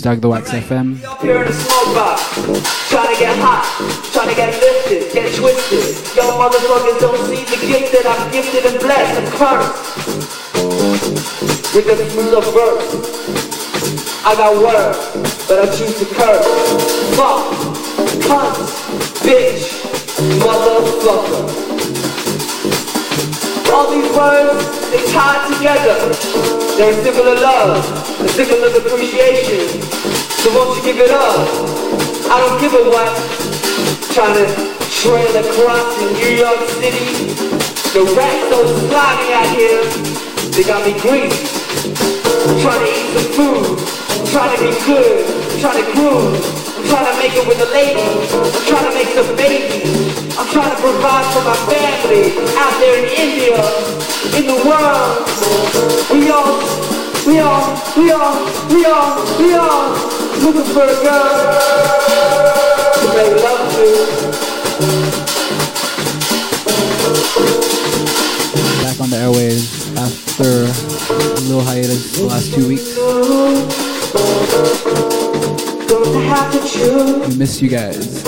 Doug the Wax FM. Here in the smoke box, trying to get hot, trying to get lifted, get twisted. Y'all motherfuckers don't see the gift that I'm gifted and blessed and cursed. With the fruit of birth, I got words, but I choose to curse. Fuck, cunt, bitch, motherfucker. All these words, they tie together. They're a of love, a symbol of appreciation. So won't you give it up? I don't give a what. Trying to trail across in New York City. The rats so slimy out here, they got me. I'm trying to eat some food. Trying to be good. Trying to groove. Trying to make it with a lady. I'm trying to make some babies. I'm trying to provide for my family out there in India, in the world. We all, we all, we all, we all, we all looking for a girl to make love to. Back on the airways after a little hiatus the last two weeks. We miss you guys.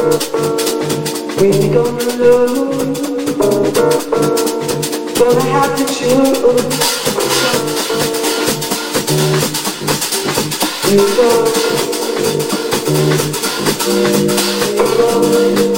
To choose. You know.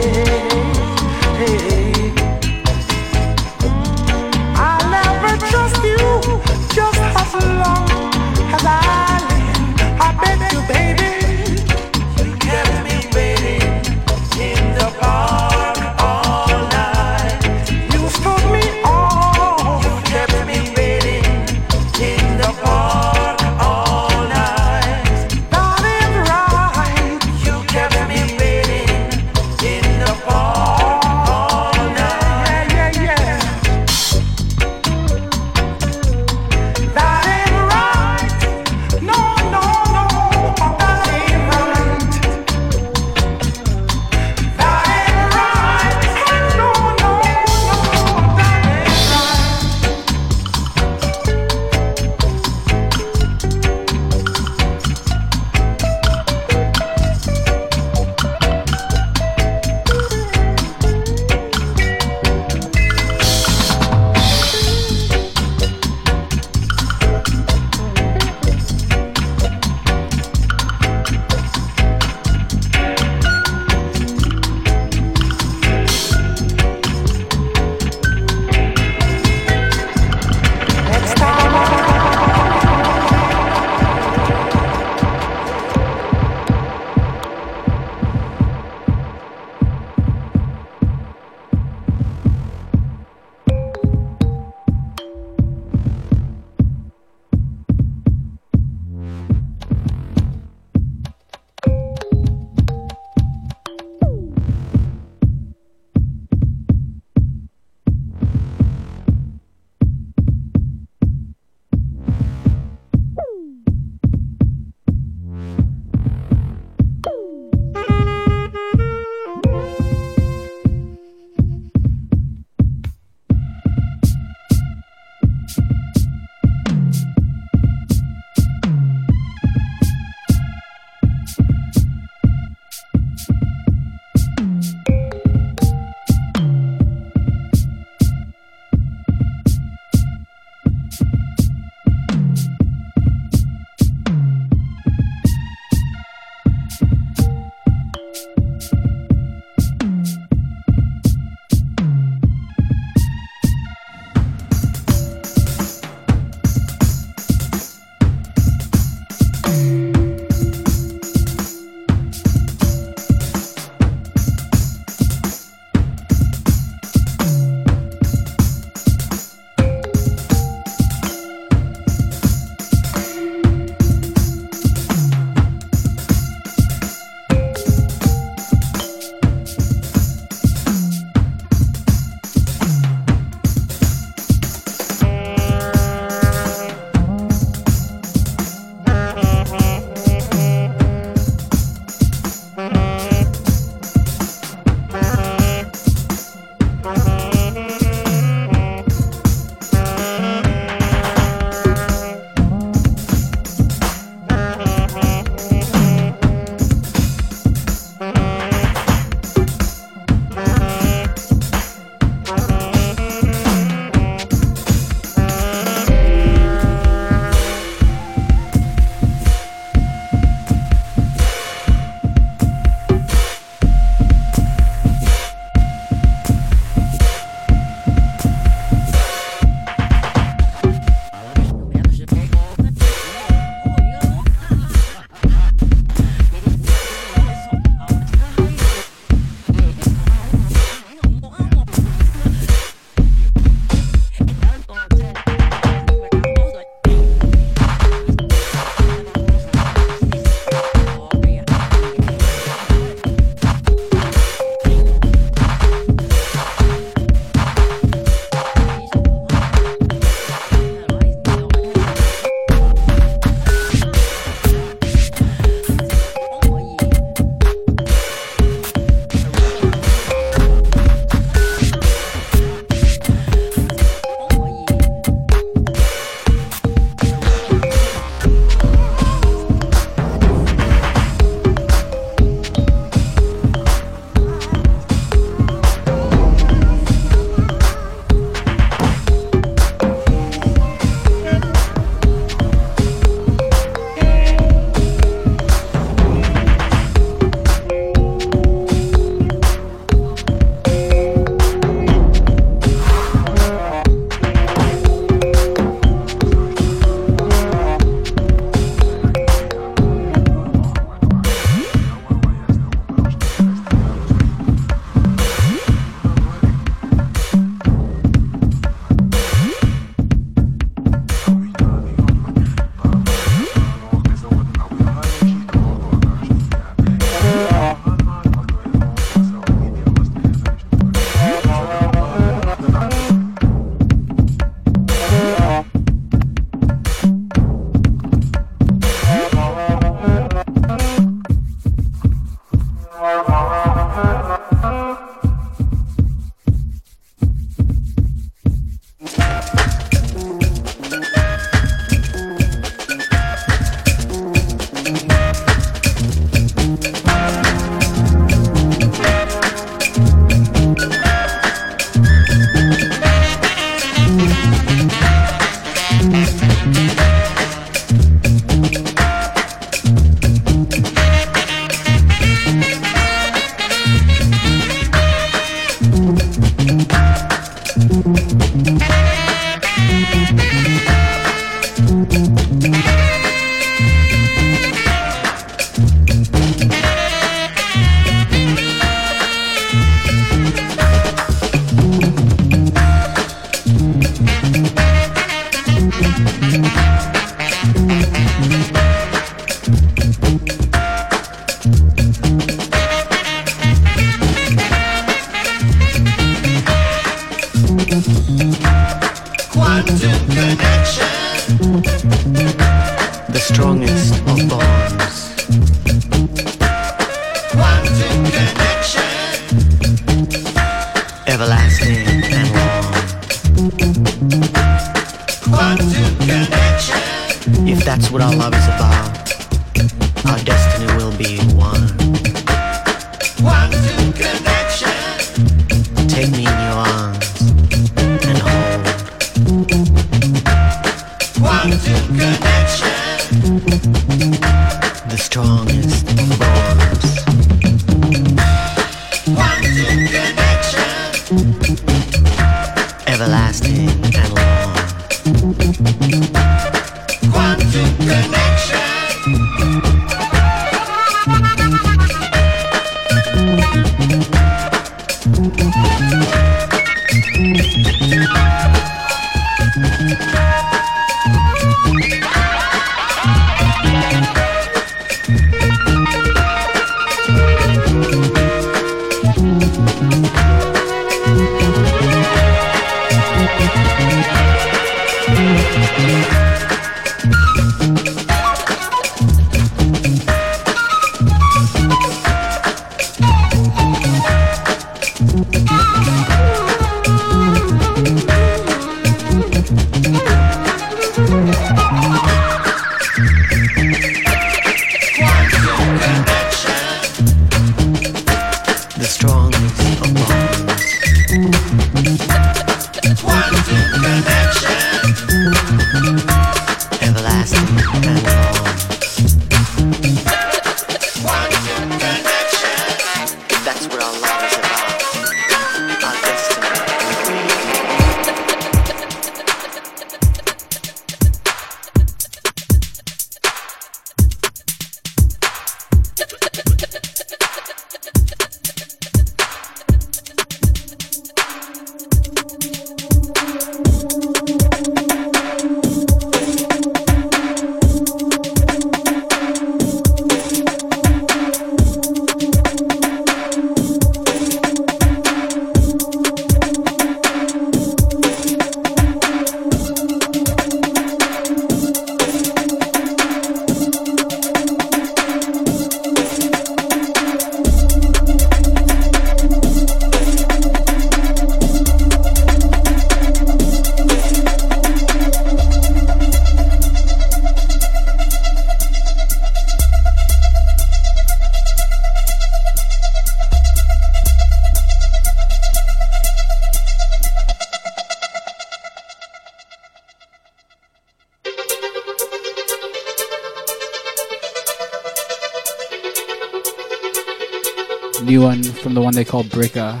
They call Bricka.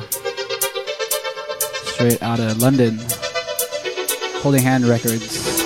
Straight out of London. Holding Hand Records.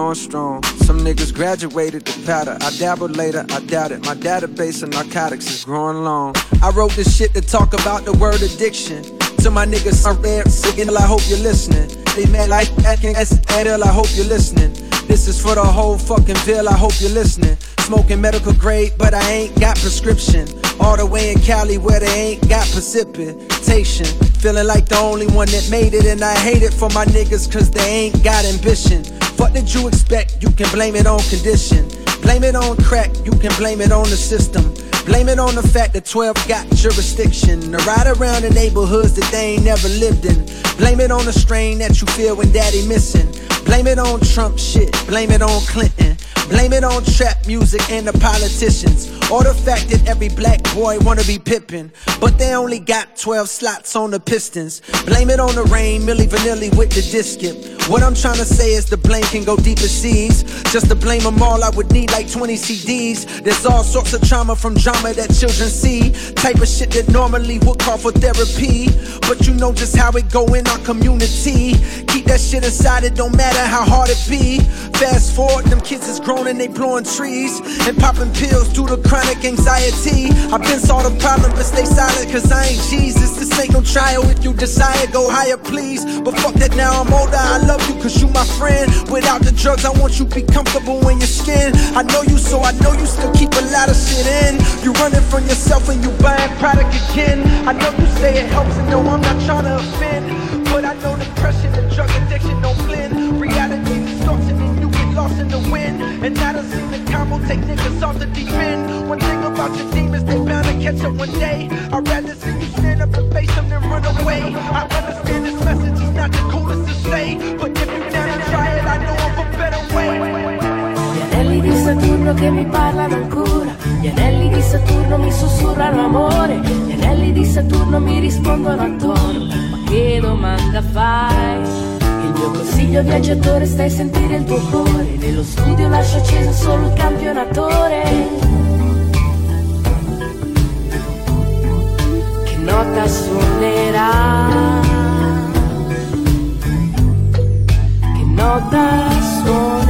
Armstrong. Some niggas graduated the powder. I dabble later, I doubt it. My database of narcotics is growing long. I wrote this shit to talk about the word addiction. To my niggas, I'm red, sick, and I hope you're listening. They mad like that, and I hope you're listening. This is for the whole fucking bill, I hope you're listening. Smoking medical grade, but I ain't got prescription. All the way in Cali where they ain't got precipitation. Feeling like the only one that made it, and I hate it for my niggas, cause they ain't got ambition. What did you expect? You can blame it on condition. Blame it on crack, you can blame it on the system. Blame it on the fact that 12 got jurisdiction. To ride around the neighborhoods that they ain't never lived in. Blame it on the strain that you feel when daddy missing. Blame it on Trump shit, blame it on Clinton. Blame it on trap music and the politicians. Or the fact that every black boy wanna be Pippen. But they only got 12 slots on the Pistons. Blame it on the rain, Milli Vanilli with the disc skip. What I'm trying to say is the blame can go deep as seas. Just to blame them all, I would need like 20 CDs. There's all sorts of trauma from drama that children see. Type of shit that normally would call for therapy. But you know just how it go in our community. Keep that shit inside, it don't matter how hard it be. Fast forward, them kids is grown and they blowing trees and popping pills due to chronic anxiety. I've been saw the problem, but stay silent, cause I ain't Jesus. This ain't no trial. If you desire, go higher, please. But fuck that now, I'm older. I love you, cause you my friend. Without the drugs, I want you to be comfortable in your skin. I know you, so I know you still keep a lot of shit in. You running from yourself and you buying product again. I know you say it helps, and no, I'm not trying to offend. But I know depression and drug addiction don't blend. The wind. And I done seen the combo take niggas off the deep end. One thing about your demons, they bound to catch up one day. I'd rather see you stand up and face them than run away. I understand this message is not the coolest to say. But if you down to try it, I know of a better way. Gli anelli di Saturno che mi parlano ancora, gli anelli di Saturno mi sussurrano amore, gli anelli di Saturno mi rispondono attorno, ma che domanda fai? Consiglio viaggiatore stai a sentire il tuo cuore. Nello studio lascio acceso solo il campionatore. Che nota suonerà? Che nota suonerà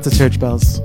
out to Church Bells.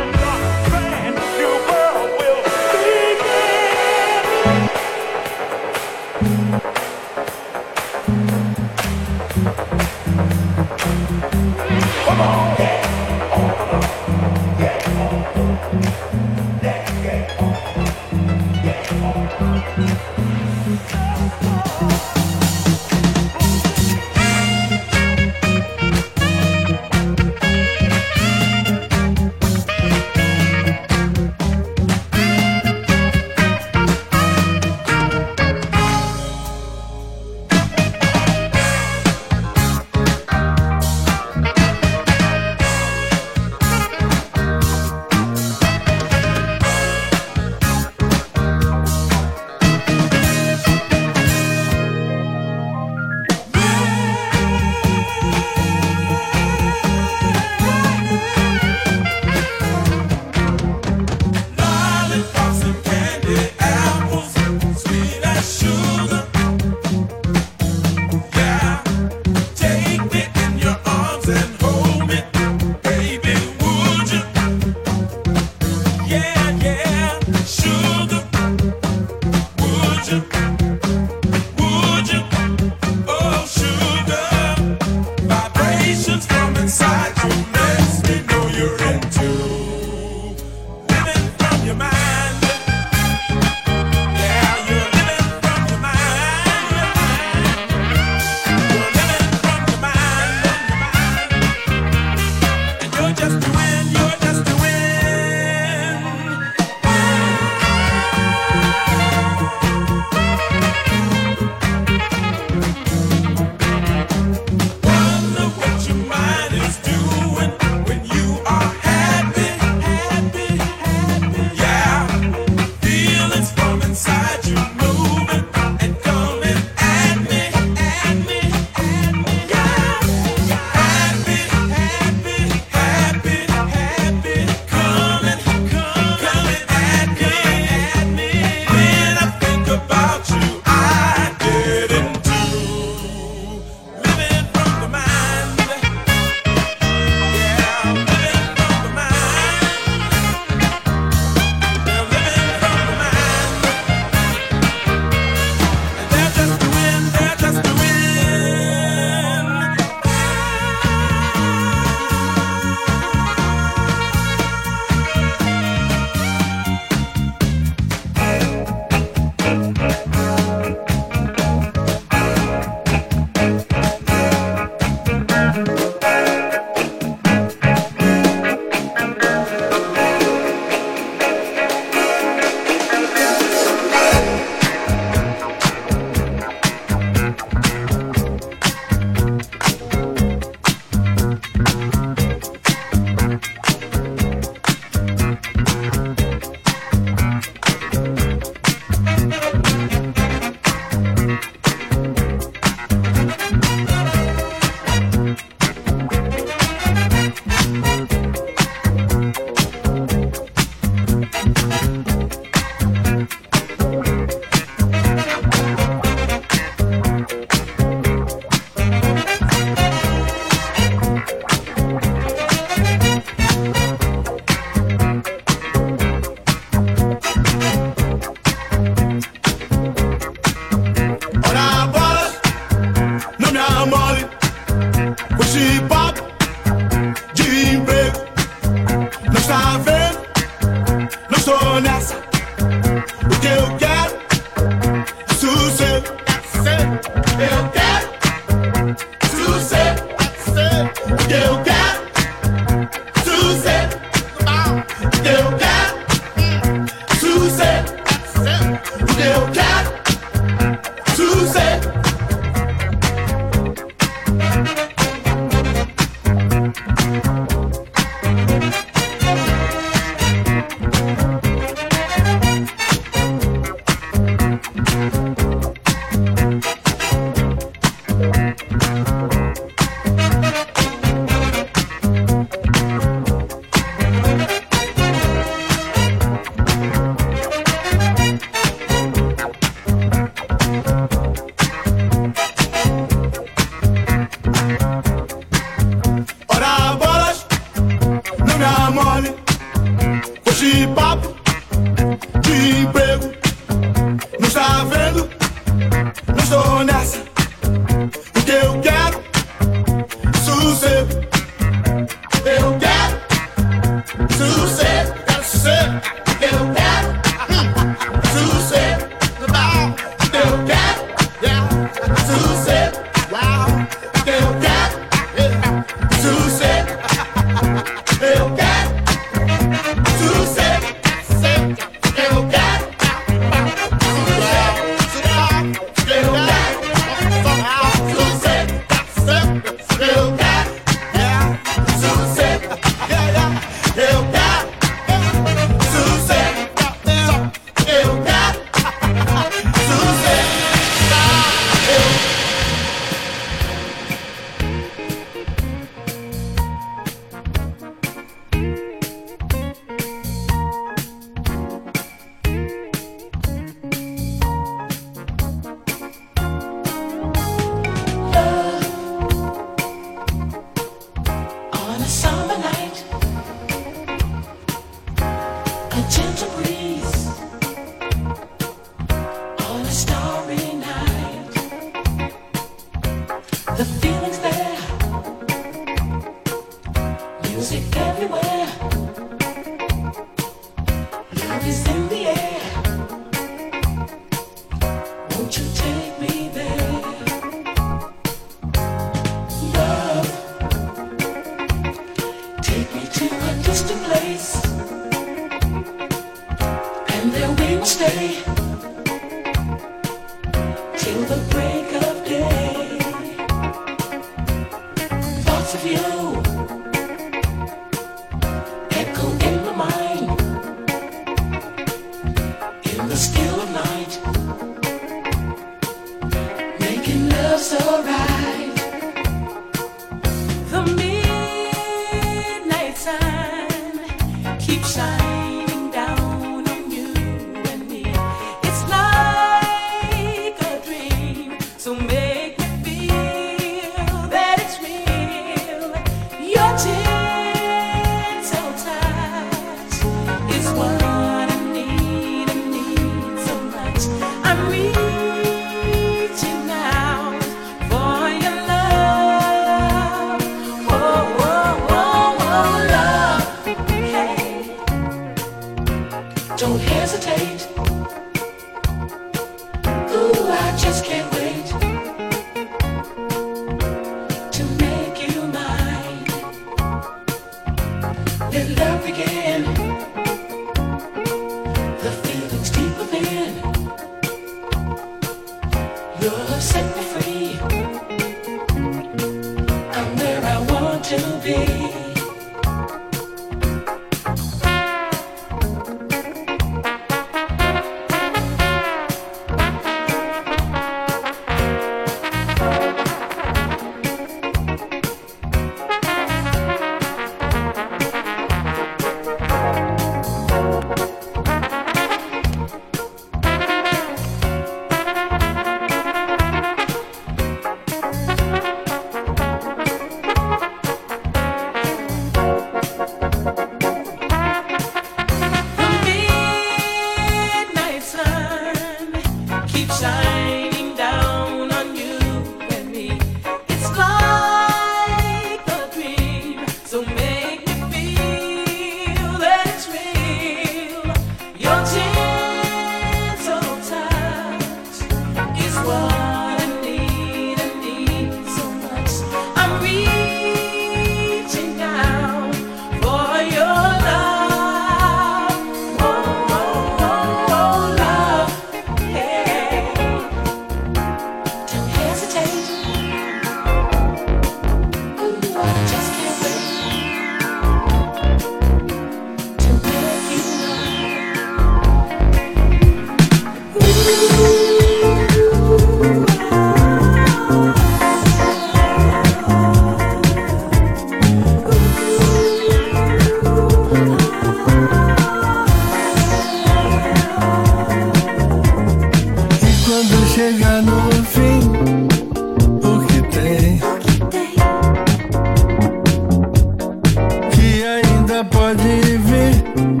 pas d'élevée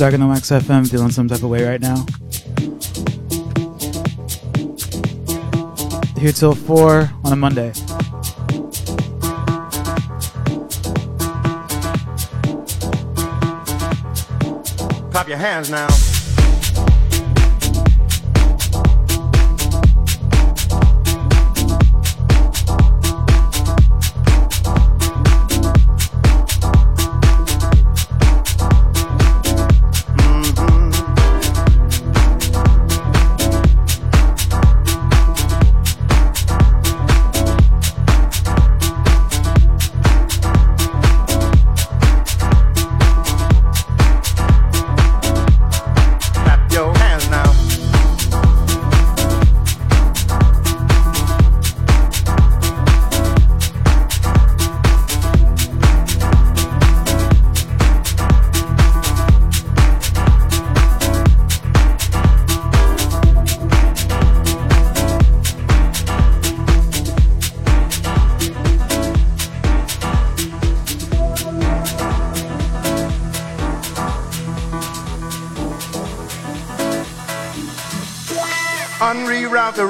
Dark in the Wax FM feeling some type of way right now. Here till 4 on a Monday. Clap your hands now.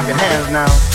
Clap your hands now.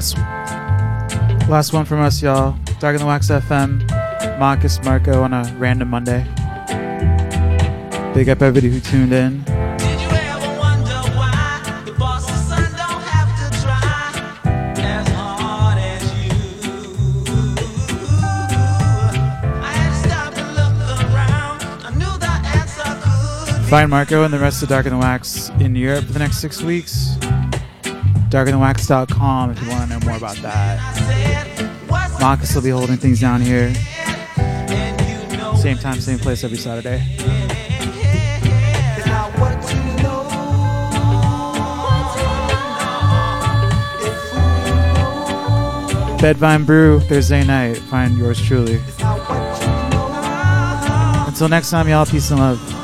Last last one from us, y'all. Dark in the Wax FM. Marcus Marco on a random Monday. Big up everybody who tuned in. Find Marco and the rest of Dark in the Wax in Europe for the next six weeks. Darkinthewax.com if you want know more about that. Marcus will be holding things down here. Same time, same place every Saturday. Bedvyne Brew Thursday night. Find yours truly. Until next time, y'all. Peace and love.